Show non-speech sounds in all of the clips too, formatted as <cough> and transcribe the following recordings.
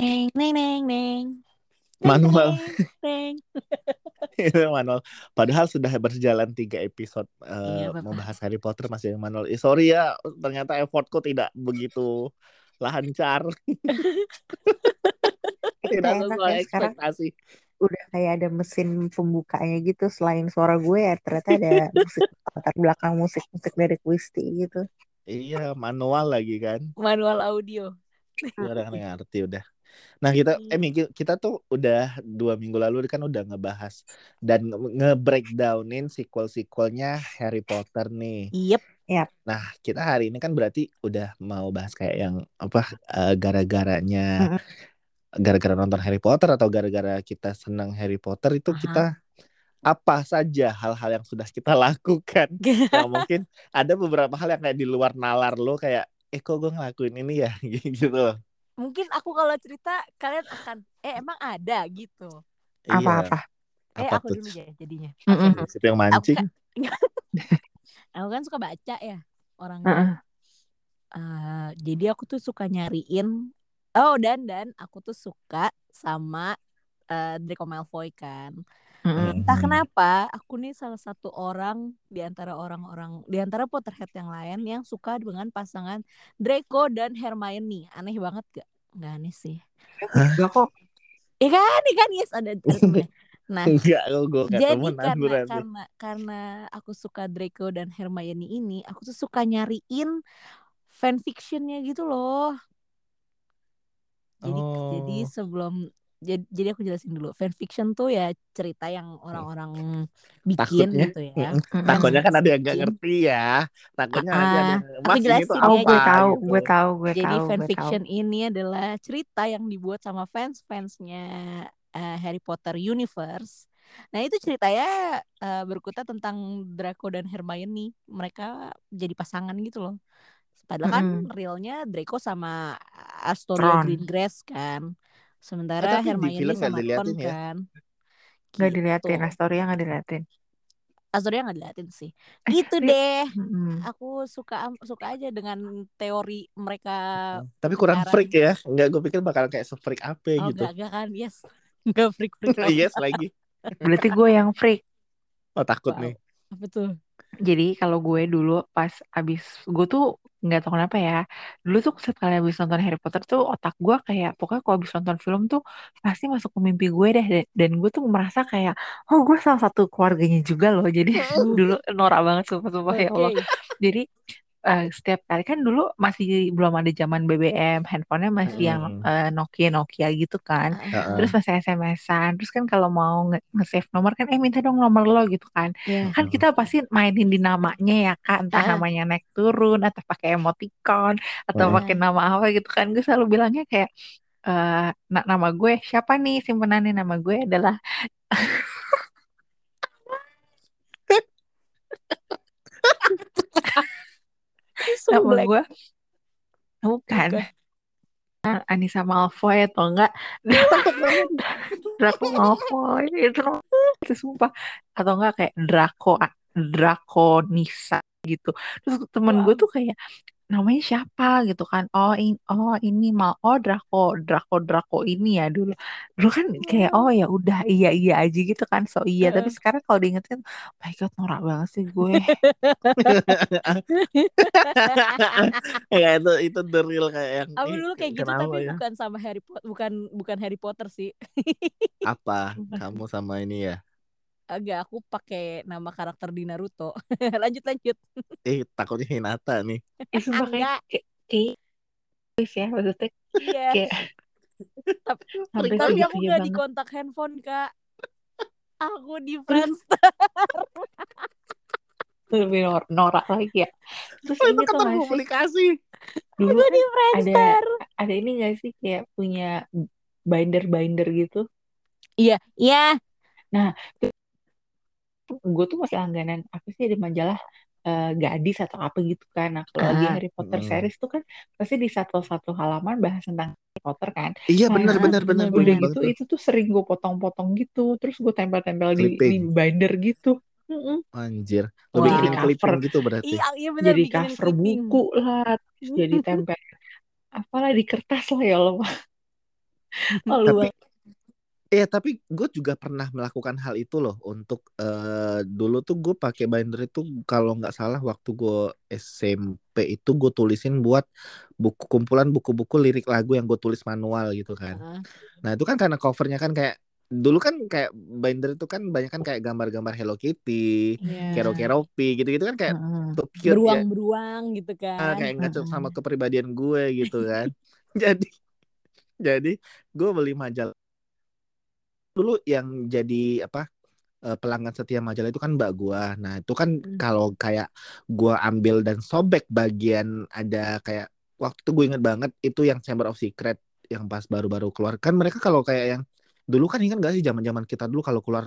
neng neng neng neng Manual. neng <laughs> itu manual. Padahal sudah berjalan tiga episode eh, Iya, Bapak. membahas Harry Potter masih yang manual. Eh, sorry ya, ternyata effortku tidak begitu lancar. <laughs> tidak sesuai ya ekspektasi. udah kayak ada mesin pembukanya gitu selain suara gue ya ternyata ada musik <laughs> latar belakang musik musik dari Twisty gitu. Iya, manual lagi kan. manual audio Udah nggak ngerti udah. Nah kita, eh Mi, kita tuh udah dua minggu lalu kan udah ngebahas dan nge-breakdownin sequel-sequelnya Harry Potter nih. Yep. Nah kita hari ini kan berarti udah mau bahas kayak yang apa eh, gara-garanya, gara-gara nonton Harry Potter atau gara-gara kita senang Harry Potter itu Aha. kita apa saja hal-hal yang sudah kita lakukan. <laughs> Yang mungkin ada beberapa hal yang kayak di luar nalar lo kayak, eh kok gue ngelakuin ini ya <laughs> gitu loh. Mungkin aku kalau cerita kalian akan eh emang ada gitu Iya. Apa-apa? eh Apa aku tuh? dulu ya jadinya. Prinsip yang mancing. <laughs> aku kan suka baca ya orangnya Heeh. Eh, jadi aku tuh suka nyariin oh dan dan aku tuh suka sama eh, Draco Malfoy kan Mm-mm. entah Hmm. kenapa aku nih salah satu orang di antara orang-orang di antara Potterhead yang lain yang suka dengan pasangan Draco dan Hermione aneh banget gak nggak aneh sih Enggak kok. Iya kan, iya kan yes ada. Nah, Enggak, gue gak jadi karena karena karena aku suka Draco dan Hermione ini, aku tuh suka nyariin fanfictionnya gitu loh. Jadi jadi Oh. sebelum jadi, jadi aku jelasin dulu. Fanfiction tuh ya cerita yang orang-orang bikin Takutnya. gitu ya. Mm-mm. Takutnya kan ada yang gak ngerti ya. Takutnya nanti ada Ah, yang aku tuh jelasin apa ya, gue tahu, gitu. gue tahu, gue Jadi tahu, fanfiction ini adalah cerita yang dibuat sama fans-fansnya eh, Harry Potter Universe. Nah itu ceritanya eh, berkutat tentang Draco dan Hermione. Mereka jadi pasangan gitu loh. Padahal kan Mm-mm. realnya Draco sama Astoria Ron. Greengrass kan. Sementara di Hermione sama Ron diliatin ya. kan. Gak Gitu. diliatin, Astoria gak diliatin. Astoria nggak diliatin sih. Eh, Gitu Ri- deh. Mm-mm. Aku suka suka aja dengan teori mereka Tapi kurang pacaran. freak ya. Enggak gue pikir bakal kayak se-freak apa Oh gitu. enggak, enggak kan, yes. <laughs> Enggak freak-freak banget. <laughs> yes lagi. Berarti gue yang freak. Oh takut Wow. nih. Apa tuh? Jadi kalau gue dulu pas abis gue tuh nggak tahu kenapa ya dulu tuh sekali abis nonton Harry Potter tuh otak gue kayak pokoknya kalau abis nonton film tuh pasti masuk ke mimpi gue deh dan, dan gue tuh merasa kayak oh gue salah satu keluarganya juga loh. Jadi <laughs> <laughs> dulu norak banget sumpah-sumpah ya Allah. Jadi eh, setiap kali kan dulu masih belum ada zaman BBM handphonenya masih yang Hmm. eh, Nokia Nokia gitu kan Heeh. terus masih SMS-an terus kan kalau mau nge- nge-save nomor kan eh minta dong nomor lo gitu kan Iya. kan kita pasti mainin di namanya ya kak entah Ah. namanya naik turun atau pakai emoticon atau Ah. pakai nama apa gitu kan gue selalu bilangnya kayak eh na- nama gue siapa nih simpenannya nama gue adalah <laughs> nama Black. gue bukan Bukan. Ah, Anissa Malfoy atau enggak <laughs> Draco Malfoy itu itu sumpah atau enggak kayak Draco Draco Nisa gitu terus temen gue Wow. tuh kayak namanya siapa gitu kan? Oh ini oh ini mal oh Draco Draco Draco ini ya dulu. Dulu kan kayak oh ya udah iya iya aja gitu kan so iya. Tapi sekarang kalau diingetin oh my god norak banget sih gue. <laughs> Ya itu itu the real kayak yang Aku "Ih, dulu kayak gitu tapi ya? bukan sama Harry Potter, bukan bukan Harry Potter sih. Apa? <laughs> Kamu sama ini ya? Agak aku pakai nama karakter di Naruto. <laughs> lanjut lanjut. Eh takutnya Hinata nih. eh sumpah kayak Enggak. kayak ya maksudnya Iya. kayak <laughs> Tapi, tapi aku nggak di kontak handphone kak. Aku di Friendster. lebih nor- norak lagi ya terus Oh, itu ini tuh kantor gak sih komunikasi. dulu Aku di ada Friendster. ada ini gak sih kayak punya binder binder gitu Iya, iya. Gue tuh masih langganan apa sih di majalah eh, gadis atau apa gitu kan nah kalau lagi Ah. Harry Potter Mm. series tuh kan pasti di satu-satu halaman bahas tentang Harry Potter kan Iya Nah, benar benar benar udah ingat gitu banget tuh. itu tuh sering gue potong-potong gitu terus gue tempel-tempel di, di Clipping. binder gitu Mm-mm. Anjir. Bikinin Jadi clipping cover. gitu berarti. Iya, iya benar jadi bikinin cover clipping. buku lah terus jadi tempel apalah di kertas lah ya Allah <laughs> Oh, Tapi Iya, tapi gue juga pernah melakukan hal itu loh untuk eh, dulu tuh gue pakai binder itu kalau nggak salah waktu gue SMP itu gue tulisin buat buku kumpulan buku-buku lirik lagu yang gue tulis manual gitu kan. Heeh. Nah itu kan karena covernya kan kayak dulu kan kayak binder itu kan banyak kan kayak gambar-gambar Hello Kitty, Iya. Kero Keropi gitu-gitu kan kayak tuh cute ya. Beruang-beruang gitu Ah, kan. kayak nggak cocok sama kepribadian gue gitu kan. <laughs> Jadi jadi gue beli majalah dulu yang jadi apa eh, pelanggan setia majalah itu kan mbak gua. Nah, itu kan Hmm. kalau kayak gua ambil dan sobek bagian ada kayak waktu itu gue inget banget itu yang Chamber of Secret yang pas baru-baru keluar. Kan mereka kalau kayak yang dulu kan ingat gak sih zaman-zaman kita dulu kalau keluar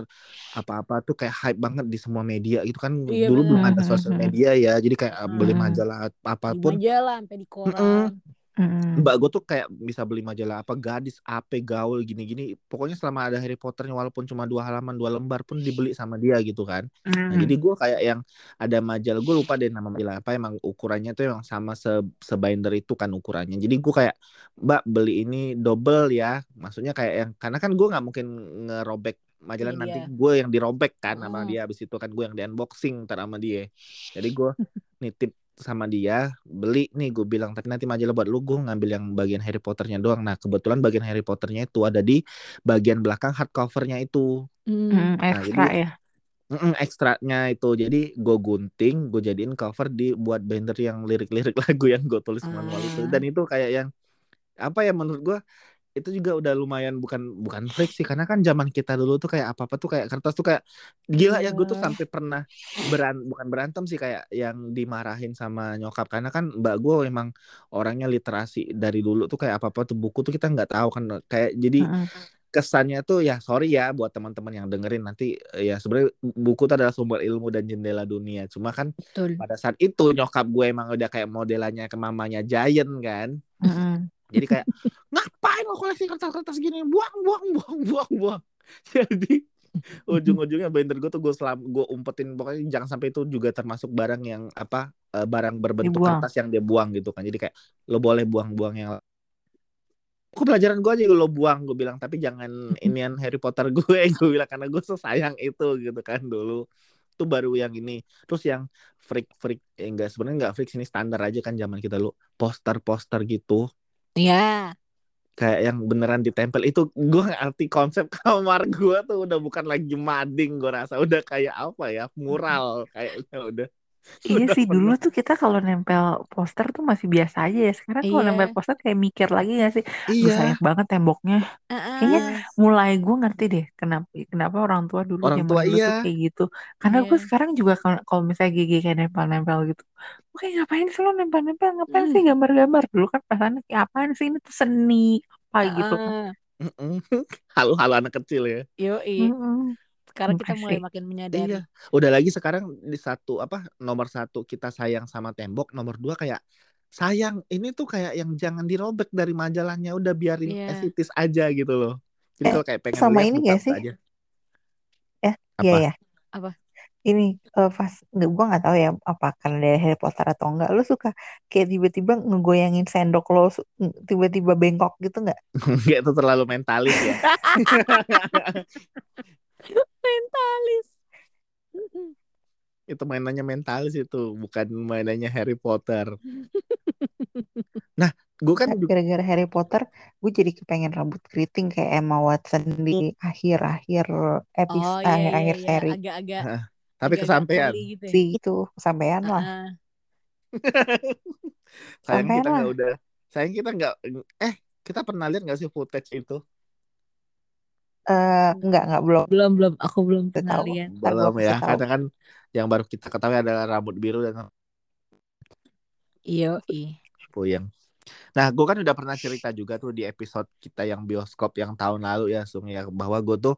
apa-apa tuh kayak hype banget di semua media gitu kan. Iya, dulu belum benar. ada sosial <laughs> media ya. Jadi kayak beli Hmm. majalah Di apa pun majalah sampai di koran. Mm-mm. Mm-mm. Mbak gue tuh kayak bisa beli majalah apa gadis, AP, gaul gini-gini. Pokoknya selama ada Harry Potternya walaupun cuma dua halaman, dua lembar pun dibeli sama dia gitu kan. Nah Mm. jadi gue kayak yang ada majalah gue lupa deh nama majalah apa emang ukurannya tuh emang sama se sebinder itu kan ukurannya. Jadi gue kayak Mbak beli ini double ya. Maksudnya kayak yang karena kan gue nggak mungkin ngerobek majalah Iya, nanti dia. gue yang dirobek kan sama Oh. dia habis itu kan gue yang di unboxing ntar sama dia. Jadi gue nitip sama dia beli nih gue bilang tapi nanti majalah buat lu gue ngambil yang bagian Harry Potternya doang nah kebetulan bagian Harry Potternya itu ada di bagian belakang hardcovernya itu. Mm, Nah, ekstra jadi- ya. Mm-mm, ekstraknya itu jadi gue gunting gue jadiin cover di buat binder yang lirik-lirik <laughs> lagu yang gue tulis manual itu Ah. dan itu kayak yang apa ya menurut gue itu juga udah lumayan bukan bukan freak sih karena kan zaman kita dulu tuh kayak apa apa tuh kayak kertas tuh kayak gila ya gue tuh Iya. sampai pernah beran bukan berantem sih kayak yang dimarahin sama nyokap karena kan mbak gue emang orangnya literasi dari dulu tuh kayak apa apa tuh buku tuh kita nggak tahu kan kayak jadi kesannya tuh ya sorry ya buat teman-teman yang dengerin nanti ya sebenarnya buku itu adalah sumber ilmu dan jendela dunia cuma kan Betul. pada saat itu nyokap gue emang udah kayak modelannya ke mamanya Giant kan Mm-mm. Jadi kayak ngapain lo koleksi kertas-kertas gini? Buang buang buang buang buang. <laughs> Jadi ujung-ujungnya binder gue tuh gue selam gue umpetin pokoknya jangan sampai itu juga termasuk barang yang apa eh, barang berbentuk Dibuang. kertas yang dia buang gitu kan. Jadi kayak lo boleh buang-buang yang Aku pelajaran gue aja lo buang gue bilang. Tapi jangan <laughs> inian Harry Potter gue gue bilang karena gue sesayang itu gitu kan dulu. Itu baru yang ini. Terus yang freak freak eh, enggak sebenarnya enggak freak sini standar aja kan zaman kita lu. Poster-poster gitu Iya. kayak yang beneran ditempel. Itu gue ngerti konsep kamar gue tuh udah bukan lagi mading gue rasa. Udah kayak apa ya? Mural kayaknya udah Iya sih dulu tuh kita kalau nempel poster tuh masih biasa aja ya. Sekarang kalau Iya. nempel poster kayak mikir lagi gak sih? Duh iya sayang banget temboknya. Kayaknya mulai gue ngerti deh kenapa kenapa orang tua dulu Orang zaman tua dulu tuh iya. kayak gitu. Karena gue Iya. sekarang juga kalau misalnya gigi kayak nempel-nempel gitu. Gue kayak ngapain sih lo nempel-nempel? Ngapain Hmm. sih gambar-gambar? Dulu kan perasaannya kayak apaan sih ini tuh seni apa gitu kan. <laughs> Halo-halo anak kecil ya Yoi. Mm-mm. Sekarang kita mulai makin menyadari. Iya, udah lagi sekarang di satu apa nomor satu kita sayang sama tembok, nomor dua kayak sayang ini tuh kayak yang jangan dirobek dari majalahnya, udah biarin Iya. as it is aja gitu loh. Jadi Eh, kalau kayak pengen sama lihat ini gak sih? aja. Ya, Apa? iya ya. Apa? Ini eh, pas nggak gue nggak tahu ya apa karena dari Harry Potter atau enggak. Lu suka kayak tiba-tiba ngegoyangin sendok lo tiba-tiba bengkok gitu nggak? <laughs> Enggak itu terlalu mentalis ya. <laughs> Mentalis. itu mainannya mentalis itu, bukan mainannya Harry Potter. <laughs> Nah, gue kan Gara-gara Harry Potter, gue jadi kepengen rambut keriting kayak Emma Watson di akhir-akhir Oh episode iya iya akhir-akhir iya. seri Agak-agak tapi agak-agak kesampaian. gitu ya. sih itu kesampaian lah. Heeh. <laughs> Sayang kita nggak udah. Sayang kita nggak. Eh, kita pernah lihat nggak sih footage itu? Eh enggak enggak belum Belum belum. Aku belum gue Belum ya, tahu. karena kan yang baru kita ketahui adalah rambut biru dan Yoi. puyeng. Nah, gue kan udah pernah cerita juga tuh di episode kita yang bioskop yang tahun lalu ya, Sung ya, bahwa gue tuh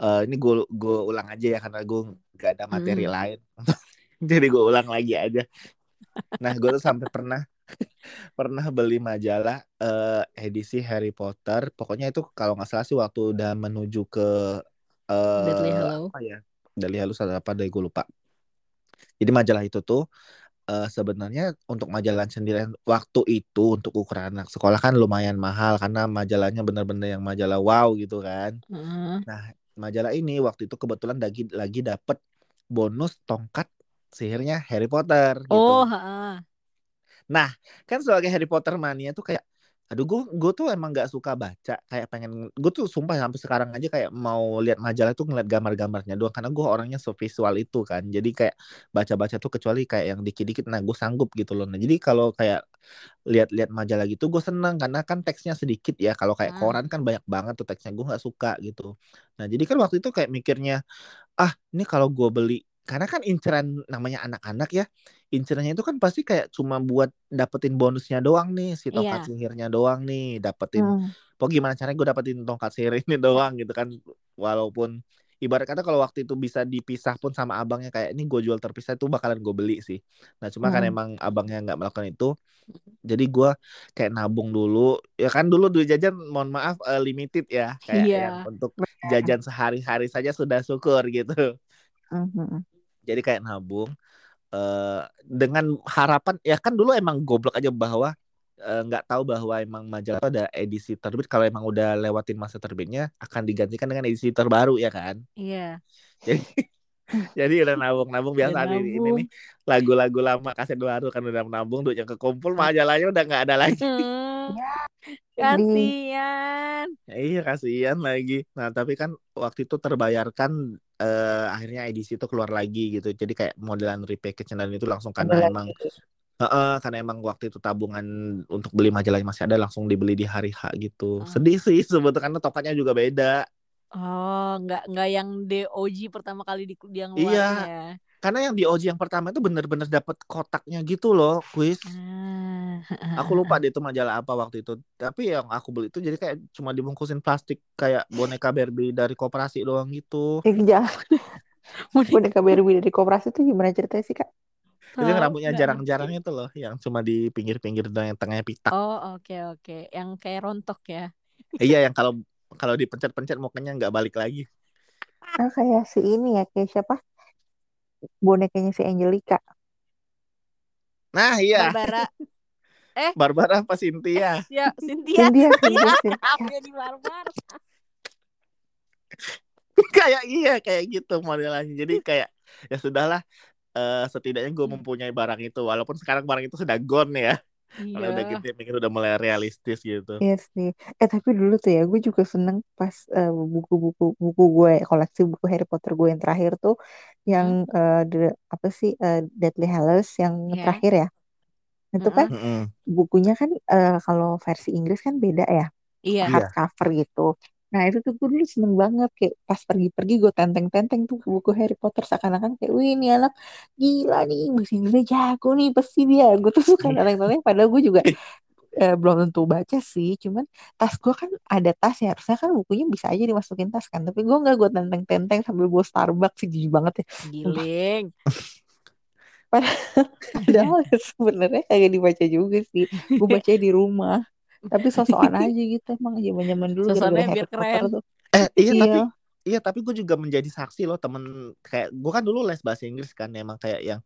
eh, ini gue gue ulang aja ya karena gue gak ada materi Hmm. lain, <laughs> jadi gue ulang lagi aja. Nah, gue tuh sampai pernah <laughs> pernah beli majalah eh, edisi Harry Potter. Pokoknya itu kalau nggak salah sih waktu udah menuju ke Deathly eh Hallow. apa ya? Deathly Hallows atau apa deh gue lupa. Jadi majalah itu tuh eh, sebenarnya untuk majalah sendirian waktu itu untuk ukuran anak sekolah kan lumayan mahal karena majalahnya benar-benar yang majalah wow gitu kan. Heeh. Nah, majalah ini waktu itu kebetulan lagi lagi dapet bonus tongkat sihirnya Harry Potter gitu. Oh, heeh. Nah, kan sebagai Harry Potter mania tuh kayak aduh gue gue tuh emang nggak suka baca. Kayak pengen gue tuh sumpah sampai sekarang aja kayak mau lihat majalah tuh ngeliat gambar-gambarnya doang karena gue orangnya sevisual itu kan. Jadi kayak baca-baca tuh kecuali kayak yang dikit-dikit nah gue sanggup gitu loh. Nah jadi kalau kayak lihat-lihat majalah gitu gue seneng karena kan teksnya sedikit ya. Kalau kayak Hmm. koran kan banyak banget tuh teksnya gue nggak suka gitu. Nah jadi kan waktu itu kayak mikirnya ah ini kalau gue beli karena kan inceran namanya anak-anak ya incerannya itu kan pasti kayak cuma buat dapetin bonusnya doang nih si tongkat Iya. sihirnya doang nih dapetin Hmm. pokok gimana caranya gue dapetin tongkat sihir <laughs> ini doang gitu kan walaupun ibarat kata kalau waktu itu bisa dipisah pun sama abangnya kayak ini gue jual terpisah itu bakalan gue beli sih nah cuma kan Hmm. emang abangnya nggak melakukan itu jadi gue kayak nabung dulu ya kan dulu duit jajan mohon maaf eh, limited ya kayak Iya. yang untuk jajan sehari-hari saja sudah syukur gitu Hmm, hmm, jadi kayak nabung eh dengan harapan ya kan dulu emang goblok aja bahwa eh, nggak tahu bahwa emang majalah itu ada edisi terbit kalau emang udah lewatin masa terbitnya akan digantikan dengan edisi terbaru ya kan Iya. <laughs> jadi jadi udah nabung-nabung biasa Udah ini nabung. nih lagu-lagu lama kaset baru kan udah nabung duit yang kekumpul majalahnya udah nggak ada lagi Hmm. <laughs> Ya, iya kasihan lagi. Nah tapi kan waktu itu terbayarkan eh, akhirnya edisi itu keluar lagi gitu. Jadi kayak modelan repackage dan itu langsung karena emang Heeh, karena emang waktu itu tabungan untuk beli majalahnya masih ada langsung dibeli di hari H gitu. Oh. Sedih sih sebetulnya karena tokatnya juga beda. Oh, nggak nggak yang DOG pertama kali di dia ngeluarin Iya. ya. Karena yang di OG yang pertama itu bener-bener dapet kotaknya gitu loh, kuis. Ah. Aku lupa deh itu majalah apa waktu itu. Tapi yang aku beli itu jadi kayak cuma dibungkusin plastik kayak boneka Barbie dari koperasi doang gitu. Eh, jangan. <laughs> Boneka Barbie dari koperasi itu gimana ceritanya sih kak? Itu yang rambutnya jarang-jarang itu loh, yang cuma di pinggir-pinggir doang yang tengahnya pitak. Oh, oke oke. Yang kayak rontok ya. Iya, yang kalau kalau dipencet-pencet mukanya nggak balik lagi. Ah kayak si ini ya kayak siapa? Bonekanya si Angelica. Nah, iya. Barbara. Barbara apa Cynthia? Ya, Cynthia. Cynthia, Cynthia, <laughs> Cynthia. Di Barbara? <laughs> kayak iya kayak gitu modelnya. Jadi kayak ya sudahlah eh, setidaknya gue Hmm. mempunyai barang itu walaupun sekarang barang itu sudah gone ya. Kalau udah Iya. gede mikir udah mulai realistis gitu. Iya sih. Eh tapi dulu tuh ya gue juga seneng pas eh, buku-buku buku gue koleksi buku Harry Potter gue yang terakhir tuh yang eh, the- apa sih eh, Deathly Hallows yang Iya. terakhir ya. Itu kan Mm-mm. bukunya kan eh, kalau versi Inggris kan beda ya, Iya. Iya. hardcover gitu. Nah itu tuh gue dulu seneng banget kayak pas pergi-pergi gue tenteng-tenteng tuh buku Harry Potter seakan-akan kayak wih ini anak gila nih bahasa Inggrisnya jago nih pasti dia. Gue tuh suka tenteng-tenteng padahal gue juga <laughs> eh, belum tentu baca sih. Cuman tas gue kan ada tas ya harusnya kan bukunya bisa aja dimasukin tas kan. Tapi gue nggak gue tenteng-tenteng sambil bawa Starbucks sih jijik banget ya. Giling. <laughs> Padahal sebenarnya kagak dibaca juga sih. Gue baca di rumah. Tapi sosokan aja gitu emang zaman-zaman dulu gara-gara Suasananya Harry biar keren. tuh. Eh iya tapi Iya. iya tapi gue juga menjadi saksi loh temen kayak gue kan dulu les bahasa Inggris kan emang kayak yang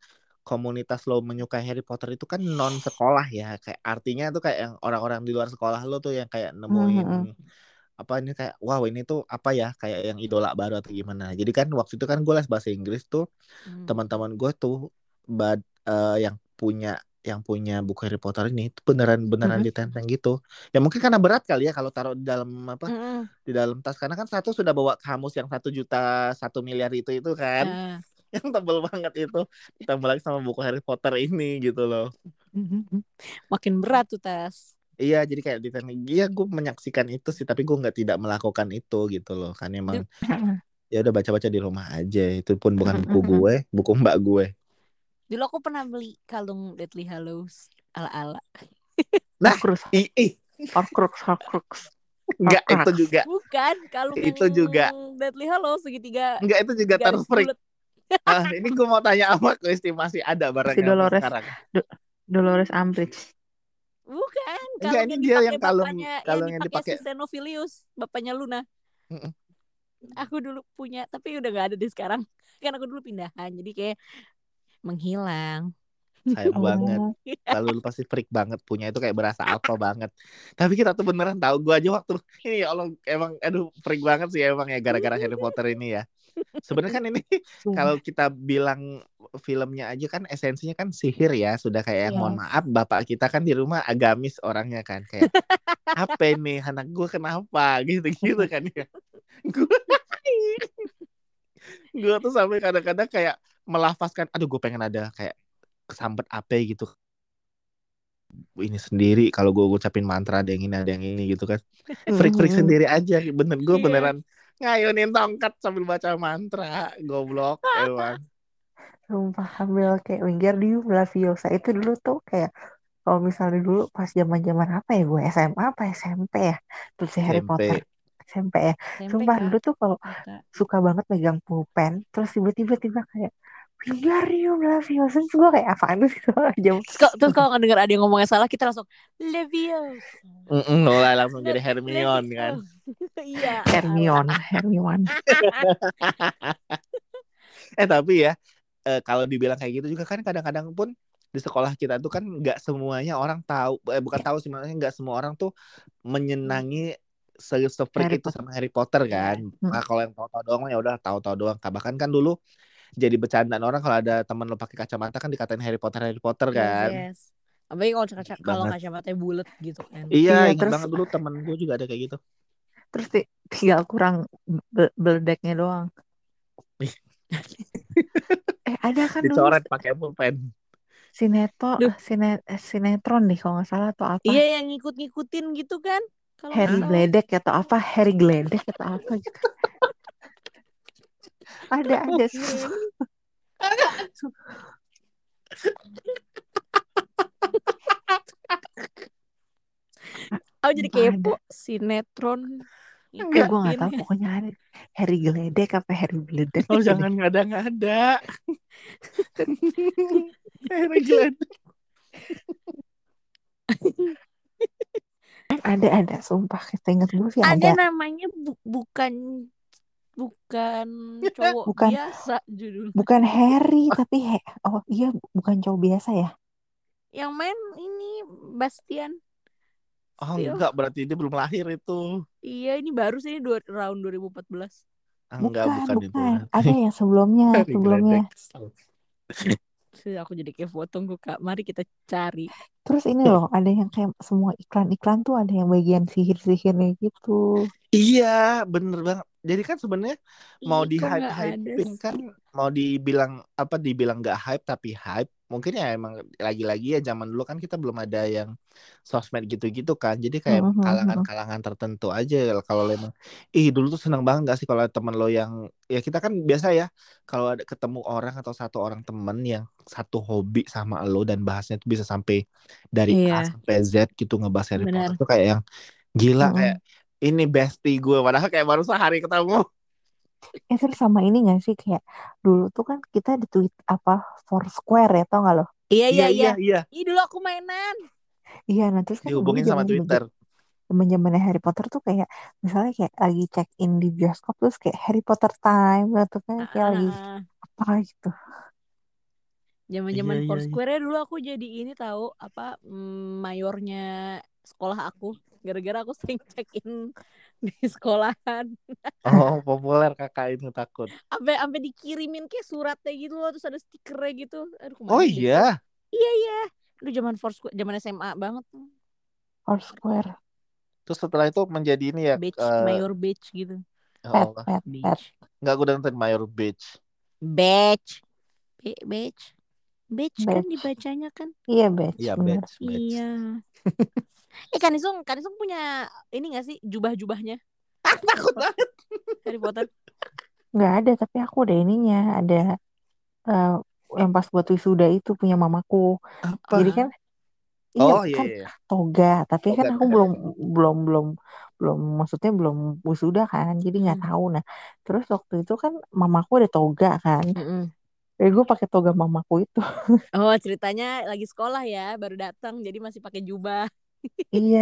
komunitas lo menyukai Harry Potter itu kan non sekolah ya kayak artinya tuh kayak yang orang-orang di luar sekolah lo tuh yang kayak nemuin Mhm. apa ini kayak wow ini tuh apa ya kayak yang idola baru atau gimana jadi kan waktu itu kan gue les bahasa Inggris tuh Hmm. teman-teman gue tuh bad eh, yang punya yang punya buku Harry Potter ini beneran beneran Mhm. ditenteng gitu ya mungkin karena berat kali ya kalau taruh di dalam apa Mm-mm. di dalam tas karena kan satu sudah bawa kamus yang satu juta satu miliar itu itu kan Ah. <laughs> yang tebel banget itu. Ditambah lagi sama buku Harry Potter ini gitu loh. <laughs> Makin berat tuh tas. iya jadi kayak ditenteng iya gue menyaksikan itu sih tapi gue nggak tidak melakukan itu gitu loh. Kan emang <laughs> ya udah baca-baca di rumah aja. Itu pun bukan buku gue buku mbak gue. Dulu aku pernah beli kalung Deathly Hallows ala-ala. Nah, Horcrux, ih, ih. Horcrux, Horcrux. enggak itu juga. Bukan kalung Itu juga. Deathly Hallows segitiga enggak itu juga garis terfreak bulat. ah, ini gue mau tanya apa ke estimasi ada barangnya sampai Dolores. sekarang Dolores Umbridge. Bukan, Enggak, ini yang dia dipakai yang kalung- bapaknya, kalung yang yang dipakai dipakai. si Xenophilius, bapaknya Luna. Aku dulu punya, tapi udah gak ada deh sekarang. Kan aku dulu pindahan, jadi kayak menghilang. sayang <laughs> banget Oh, lalu lu pasti freak banget punya itu kayak berasa apa banget tapi kita tuh beneran tahu gue aja waktu <laughs> ini ya Allah emang aduh freak banget sih emang ya gara-gara Harry Potter ini ya sebenarnya kan ini sumpah. <laughs> kalau kita bilang filmnya aja kan esensinya kan sihir ya sudah kayak Iya. mohon maaf bapak kita kan di rumah agamis orangnya kan kayak apa <laughs> nih anak gue kenapa gitu gitu kan ya <laughs> gue gue tuh sampai kadang-kadang kayak melafazkan aduh gue pengen ada kayak kesambet apa gitu ini sendiri kalau gue ngucapin mantra ada yang ini ada yang ini gitu kan freak freak Mhm. sendiri aja bener gue Iya. beneran ngayunin tongkat sambil baca mantra goblok <laughs> emang. Sumpah ambil kayak Wingardium Leviosa itu dulu tuh kayak kalau misalnya dulu pas zaman zaman apa ya gue SMA apa SMP ya? Terus si Harry SMP. Potter. SMP ya. Tempe, sumpah Kak. dulu tuh kalau suka. banget megang pulpen terus tiba-tiba tiba kayak Wingardium Leviosa terus gue kayak apaan sih? <laughs> Jam Terus kalau, terus kalau nggak dengar ada yang ngomongnya salah, kita langsung Leviosa. Mm-mm, mulai langsung jadi Hermione kan? <laughs> Iya. Hermione <laughs> Hermione. Eh tapi ya eh, kalau dibilang kayak gitu juga kan kadang-kadang pun di sekolah kita tuh kan nggak semuanya orang tahu eh bukan tahu sih maksudnya nggak semua orang tuh menyenangi se sefreak itu sama Harry Potter kan? Hmm. nah, kalau yang tahu-tahu doang ya udah tahu-tahu doang. Bahkan kan dulu jadi bercandaan orang kalau ada teman lo pakai kacamata kan dikatain Harry Potter Harry Potter kan Yes, yes. Apalagi kalau kaca kalau kacamatanya bulat gitu kan. iya Iya, ingat terus- banget dulu temen gue juga ada kayak gitu terus ti- tinggal kurang be- beledeknya doang <laughs> eh ada kan dulu dicoret pakai pulpen sinetron Duh. sine, eh, sinetron deh kalau nggak salah atau apa Iya yang ngikut-ngikutin gitu kan. Kalau Harry. Gledek atau apa Harry Gledek atau apa gitu <laughs> ada ada. Aku jadi Sumpah kepo sinetron. eh gue nggak tahu ngikutin. pokoknya ada Harry Gledek apa Harry Gledek oh gitu deh. jangan ngada-ngada <laughs> Harry Glenn ada ada sumpah kita inget gue sih Ada ada namanya bu- bukan bukan <laughs> cowok Bukan. biasa judul. bukan Harry tapi he oh iya bukan cowok biasa ya Yang main ini Bastian. Oh Steel. enggak berarti dia belum lahir itu. Iya ini baru sih ini dua, round 2014. Ah, bukan enggak bukan, itu. bukan ada yang sebelumnya <laughs> sebelumnya Aku jadi kepo tunggu kak. Mari kita cari. terus ini loh ada yang kayak semua iklan-iklan tuh ada yang bagian sihir-sihirnya gitu Iya, bener banget. Jadi kan sebenarnya mau Ih, di hype sih? kan mau dibilang apa dibilang nggak hype tapi hype mungkin ya emang lagi-lagi ya zaman dulu kan kita belum ada yang sosmed gitu-gitu kan jadi kayak Mhm, mhm. kalangan-kalangan tertentu aja kalau emang ih dulu tuh seneng banget gak sih kalau temen lo yang ya kita kan biasa ya kalau ada ketemu orang atau satu orang temen yang satu hobi sama lo dan bahasnya tuh bisa sampai dari A Iya. sampai Z gitu ngebahas Harry. Potter tuh kayak yang gila Mhm. kayak ini bestie gue padahal kayak baru sehari ketemu terus sama ini gak sih kayak dulu tuh kan kita di tweet apa Foursquare ya tau gak lo? Iya iya iya. iya Ih dulu aku mainan. Iya nah terus kan dihubungin sama zaman- Twitter zaman zamannya Harry Potter tuh kayak misalnya kayak lagi check in di bioskop terus kayak Harry Potter time gitu kan kayak lagi Ah, apa gitu. Zaman-zaman Iya, iya, Foursquare dulu aku jadi ini tahu apa mm, mayornya sekolah aku. Gara-gara aku sering check in di sekolahan. oh populer kakak itu takut Sampai sampai dikirimin kayak suratnya gitu loh terus ada stikernya gitu. Aduh, oh gitu. iya Iya iya. Aduh zaman Foursquare, zaman SMA banget. Foursquare, terus setelah itu menjadi ini ya Beach, eh, mayor beach gitu. ya pet, Allah. pet, pet. Beach. nggak gue dengerin Mayor Beach Batch. Be- batch. Batch kan dibacanya kan? Iya batch, iya. Beach Beach Iya. <laughs> eh Kanisung, Kanisung punya ini gak sih jubah-jubahnya <laughs> takut banget Harry Potter? Nggak ada tapi aku ada ininya ada eh, yang pas buat wisuda itu punya mamaku. apa Jadi kan iya oh iya kan iya toga tapi kan Toga, aku bener, belum belum belum belum maksudnya belum wisuda kan jadi nggak Hmm. tahu nah terus waktu itu kan mamaku ada toga kan Mm-mm. jadi gue pakai toga mamaku itu Oh ceritanya lagi sekolah ya, baru datang jadi masih pakai jubah. Iya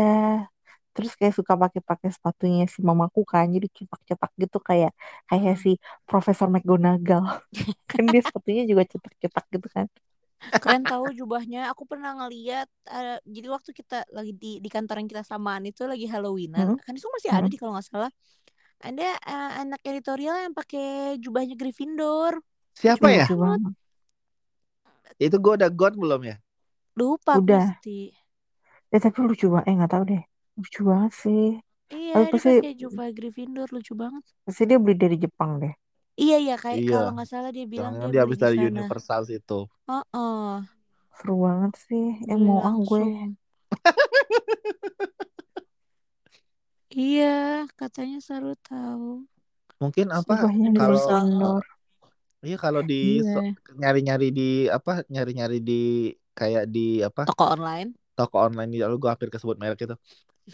terus kayak suka pakai pakai sepatunya si mamaku kan jadi cetak-cetak gitu kayak kayak si Profesor McGonagall <laughs> kan dia sepatunya juga cetak-cetak gitu kan Keren tahu jubahnya. Aku pernah ngeliat. eh, jadi waktu kita lagi di di kantor yang kita samaan itu lagi Halloweenan. Hmm. Kan itu masih ada Hmm. di kalau nggak salah. Ada eh, anak editorial yang pakai jubahnya Gryffindor. Siapa Lucu ya? Banget. Itu gue udah got belum ya? Lupa Udah. pasti. Ya tapi lucu banget. Eh nggak tahu deh. Lucu banget sih. Iya, Tapi dia pasti pakai jubah Gryffindor lucu banget. pasti dia beli dari Jepang deh. Iya iya kayak Iya. kalau nggak salah dia bilang Jangan dia dia beli habis di dari sana. Universal situ. Oh, oh. Seru banget sih. Eh beli mau ah gue. langsung. Iya, katanya seru tahu. Mungkin apa? Kalau iya kalau di so- Iya. nyari-nyari di apa? Nyari-nyari di kayak di apa? Toko online. Toko online di lalu gue hampir kesebut merek itu.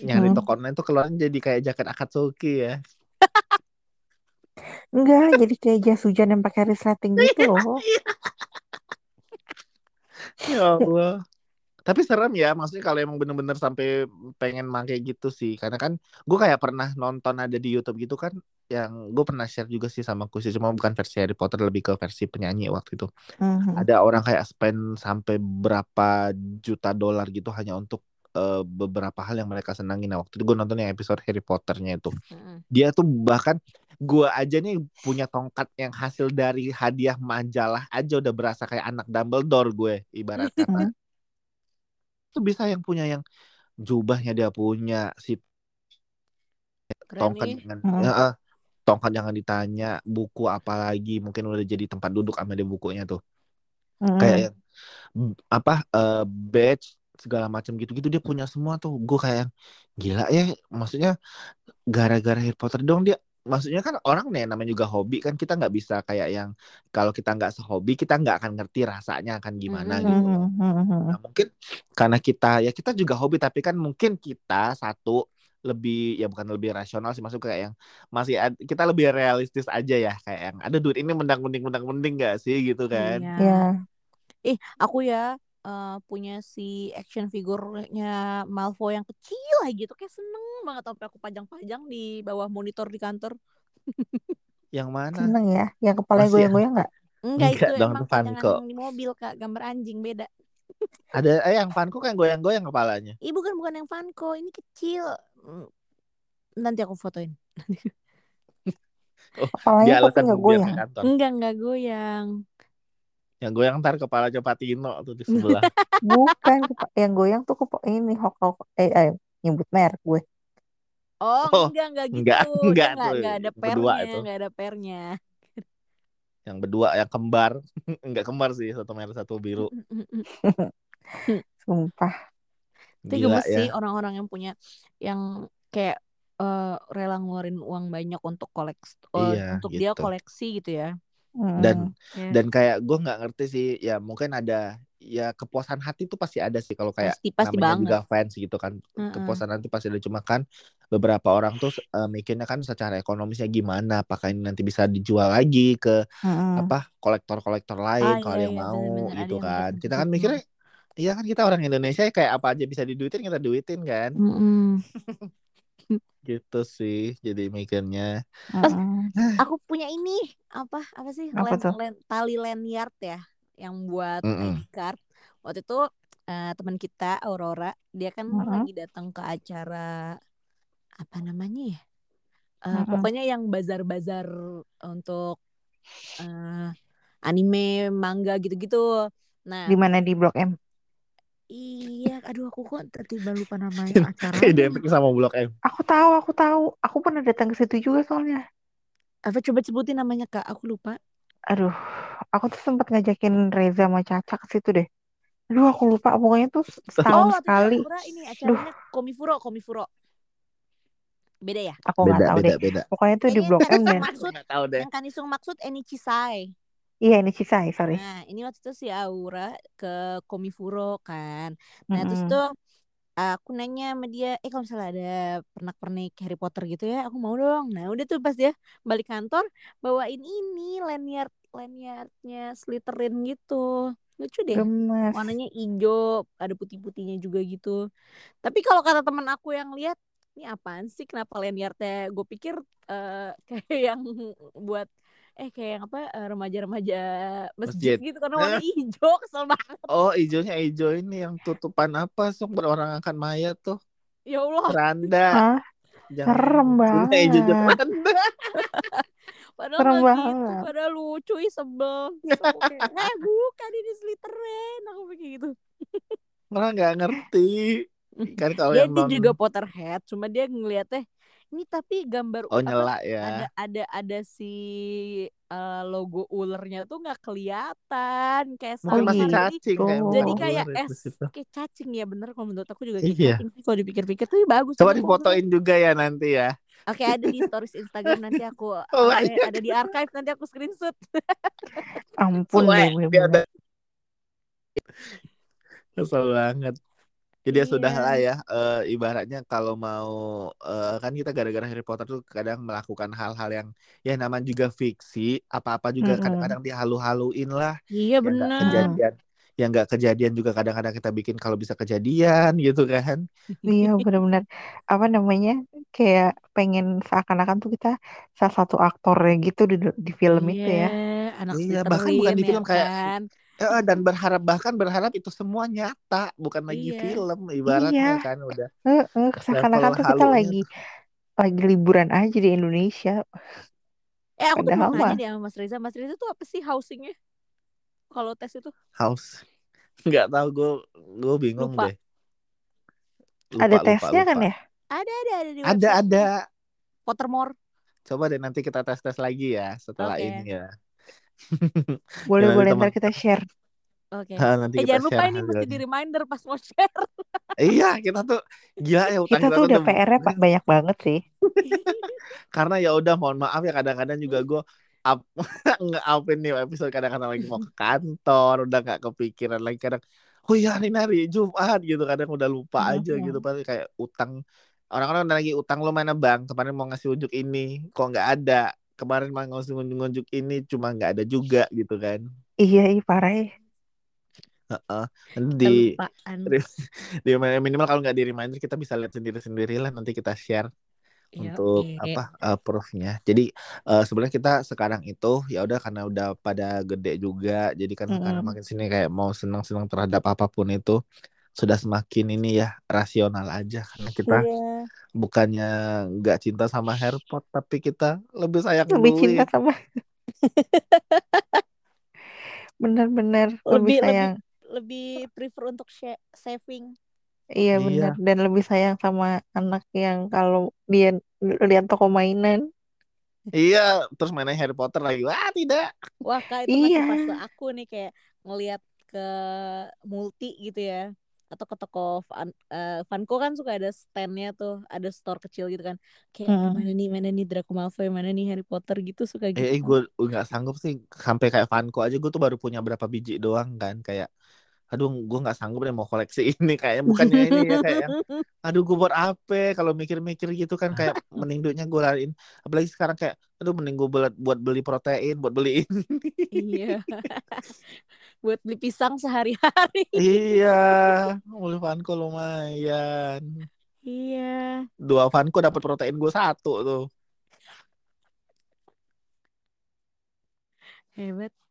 Nyari Hmm. toko online tuh keluarnya jadi kayak jaket Akatsuki ya. <laughs> Enggak, jadi kayak jas hujan yang pakai resleting gitu <laughs> loh. Ya Allah. Tapi serem ya, maksudnya kalau emang bener-bener sampai pengen make gitu sih. Karena kan gue kayak pernah nonton ada di YouTube gitu kan, yang gue pernah share juga sih sama Kusi, cuma bukan versi Harry Potter, lebih ke versi penyanyi waktu itu. Mhm. Ada orang kayak spend sampai berapa juta dolar gitu hanya untuk eh, beberapa hal yang mereka senangin. Nah waktu itu gue nonton yang episode Harry Potternya itu. Mm-mm. Dia tuh bahkan gue aja nih punya tongkat yang hasil dari hadiah majalah aja udah berasa kayak anak Dumbledore gue ibarat kata. <laughs> Hmm. Tuh bisa yang punya yang jubahnya dia punya si Keren tongkat nih. jangan Hmm. ya, eh, tongkat jangan ditanya buku apa lagi mungkin udah jadi tempat duduk sama dia bukunya tuh Mhm. kayak yang apa eh, badge segala macam gitu-gitu dia punya semua tuh gue kayak gila ya maksudnya gara-gara Harry Potter dong dia maksudnya kan orang nih namanya juga hobi kan kita nggak bisa kayak yang kalau kita nggak sehobi kita nggak akan ngerti rasanya akan gimana Mm-mm. gitu loh. Mhm, mhm, mhm. Nah, mungkin karena kita ya kita juga hobi tapi kan mungkin kita satu lebih ya bukan lebih rasional sih masuk kayak yang masih ad- kita lebih realistis aja ya kayak yang ada duit ini mendang mending mendang mending gak sih gitu kan Iya. Ya. Eh, aku ya eh, punya si action figurnya Malfoy yang kecil aja tuh kayak seneng banget sampai aku pajang-pajang di bawah monitor di kantor. yang mana Seneng ya. Yang kepalanya Masih ya? goyang-goyang nggak? Enggak, Enggak itu dong, emang pajangan di mobil Kak, gambar anjing beda. ada eh yang Funko kan goyang-goyang kepalanya Ih, bukan bukan yang Funko, ini kecil. Mm, Nanti aku fotoin. <laughs> oh Kepalanya alasan nggak goyang. kantor Enggak, enggak goyang. Yang goyang ntar kepala Patino tuh di <laughs> sebelah Bukan yang goyang tuh kepa ini hok hok eh, eh nyebut merek gue. Oh, Oh, enggak, enggak gitu. enggak, Dia enggak enggak, tuh, enggak ada pernya, itu. enggak ada pernya. yang berdua yang kembar <laughs> enggak kembar sih satu merah satu biru <laughs> Sumpah. Gila gemes sih ya orang-orang yang punya yang kayak eh, rela ngeluarin uang banyak untuk koleks Iya, untuk dia gitu. koleksi gitu ya. Dan Ya, dan kayak gue nggak ngerti sih ya mungkin ada ya kepuasan hati tuh pasti ada sih kalau kayak pasti pasti namanya banget. juga fans gitu kan Heeh. kepuasan hati pasti ada cuma kan beberapa orang tuh eh, mikirnya kan secara ekonomisnya gimana apakah ini nanti bisa dijual lagi ke Mm-mm. apa kolektor-kolektor lain Ah, kalau iya, yang iya, mau. Ada gitu yang kan gitu. kita kan mikirnya iya kan kita orang Indonesia ya kayak apa aja bisa diduitin kita duitin kan Mm-mm. <laughs> gitu sih jadi mikirnya Mm-mm. Aku punya ini apa apa sih Apa len, len- tali lanyard ya yang buat Mm-mm. ID card. Waktu itu eh, teman kita Aurora dia kan Mm-mm. lagi datang ke acara apa namanya ya? Eh, Mm-mm. pokoknya yang bazar-bazar untuk eh, anime, manga gitu-gitu. Nah, Di mana di Blok M? Iya, aduh aku kok tiba lupa namanya acaranya. identik sama Blok M Aku tahu, aku tahu. Aku pernah datang ke situ juga soalnya. Apa coba sebutin namanya Kak? Aku lupa. Aduh, aku tuh sempat ngajakin Reza sama Caca ke situ deh. Aduh, aku lupa. Pokoknya tuh Oh, setahun itu sekali. Aura ini acaranya Komifuro, Komifuro. Beda ya? Aku nggak beda tahu beda deh. beda Pokoknya tuh di Blok yang M maksud, tahu deh yang Kanisung maksud Enichizai. Iya ini Cisai, sorry. Nah, ini waktu itu si Aura ke Komifuro kan. Nah, terus Mm-mm. tuh aku nanya sama dia, eh kalau misalnya ada pernak-pernik Harry Potter gitu ya, aku mau dong. Nah, udah tuh pas dia balik kantor, bawain ini lanyard lanyardnya Slytherin gitu. Lucu deh. Gemes. Warnanya hijau, ada putih-putihnya juga gitu. Tapi kalau kata teman aku yang lihat, ini apaan sih? Kenapa lanyardnya? Gue pikir eh, <laughs> kayak yang buat eh kayak yang apa eh, remaja-remaja Masjid. masjid, gitu karena warna <laughs> hijau kesel banget Oh, hijaunya hijau ini yang tutupan apa? Sok berorang akan mayat tuh. ya Allah Keranda. Hah? Serem Ini hijau banget. keranda. <laughs> padahal Serem gitu banget. padahal lucu ih sebel kayak, <laughs> eh bukan ini Slytherin aku kayak gitu Orang nggak ngerti. Kan kalau dia, yang dia non juga Potterhead cuma dia ngeliatnya ini tapi gambar Oh apa nyela ada ya. ada ada si eh, logo ulernya tuh nggak kelihatan kayak Mungkin Oh, masih cacing kayak jadi kayak itu es kayak cacing ya bener kalau menurut aku juga kayak Iya. cacing kalau dipikir-pikir tuh bagus Coba difotoin juga ya nanti ya. oke ada di stories Instagram nanti aku <laughs> Oh, ada, iya. ada di archive nanti aku screenshot Ampun deh bener-bener. Kesel banget. Jadi ya sudah lah iya ya. eh, ibaratnya kalau mau eh, kan kita gara-gara Harry Potter tuh kadang melakukan hal-hal yang ya namanya juga fiksi. Apa-apa juga Mm-mm. kadang-kadang dihalu-haluin lah. iya bener kejadian. Yang nggak kejadian juga kadang-kadang kita bikin kalau bisa kejadian gitu kan. Iya benar-benar apa namanya kayak pengen seakan-akan tuh kita salah satu aktornya gitu di, di film itu ya. iya anak Iya bahkan bukan di ya film kayak kan eh, dan berharap bahkan berharap itu semua nyata bukan lagi iya. film ibaratnya Iya, kan udah Heeh, level seakan-akan tuh kita halunya lagi lagi liburan aja di Indonesia. eh aku tuh mau nanya deh sama Mas Reza. Mas Reza tuh apa sih housingnya? Kalau tes itu? House. <laughs> Nggak tahu gue gue bingung lupa. deh. Ada lupa lupa tesnya kan lupa. ya? ada ada ada di ada ada. Pottermore. Coba deh nanti kita tes tes lagi ya setelah oke. ini Ya, Boleh boleh teman ntar kita share. oke Ah, nanti eh kita jangan lupa ini mesti di reminder pas mau <laughs> share iya kita tuh gila ya utang Kita kita tuh udah PR-nya pa- banyak banget sih. <laughs> karena ya udah mohon maaf ya kadang-kadang juga gue up <laughs> nge-upin nih episode kadang-kadang lagi mau ke kantor udah nggak kepikiran lagi kadang oh iya hari hari Jumat gitu kadang udah lupa aja gitu Mm-mm. pasti kayak utang orang-orang udah lagi utang lo mana bang kemarin mau ngasih unjuk ini kok nggak ada kemarin mau ngasih unjuk ini cuma nggak ada juga gitu kan Iya, iya parah ya. Heeh. nanti di <laughs> di minimal kalau nggak di reminder kita bisa lihat sendiri-sendiri lah nanti kita share Iya, untuk oke. apa uh, proofnya. Jadi uh, sebenarnya kita sekarang itu ya udah karena udah pada gede juga, jadi kan sekarang Mm-mm. makin sini kayak mau senang-senang terhadap apa pun itu sudah semakin ini ya rasional aja karena kita Iya. bukannya nggak cinta sama Harry Potter tapi kita lebih sayang Lebih cinta duit. sama <laughs> bener-bener lebih lebih lebih sayang. lebih prefer untuk saving Iya Iya, bener dan lebih sayang sama anak yang kalau dia lihat toko mainan. iya. Terus mainnya Harry Potter lagi. Wah tidak. wah kak itu masih Iya. fase aku nih kayak ngelihat ke multi gitu ya atau ke toko Fun, eh, Funko kan suka ada standnya tuh ada store kecil gitu kan. Kayak "Aduh, Mm. mana nih mana nih Draco Malfoy mana nih Harry Potter gitu suka gitu Eh, gue nggak sanggup sih sampai kayak Funko aja gue tuh baru punya berapa biji doang kan kayak aduh gue nggak sanggup deh mau koleksi <laughs> ini kayaknya bukannya ini ya kayak <laughs> aduh gue buat apa? Kalau mikir-mikir gitu kan kayak mending duitnya gue lariin. Apalagi sekarang kayak aduh mending gue buat buat beli protein buat beli <laughs> ini. Iya buat beli pisang sehari-hari. Iya beli Funko lumayan. Iya. Dua Funko dapat protein gue satu tuh. Hebat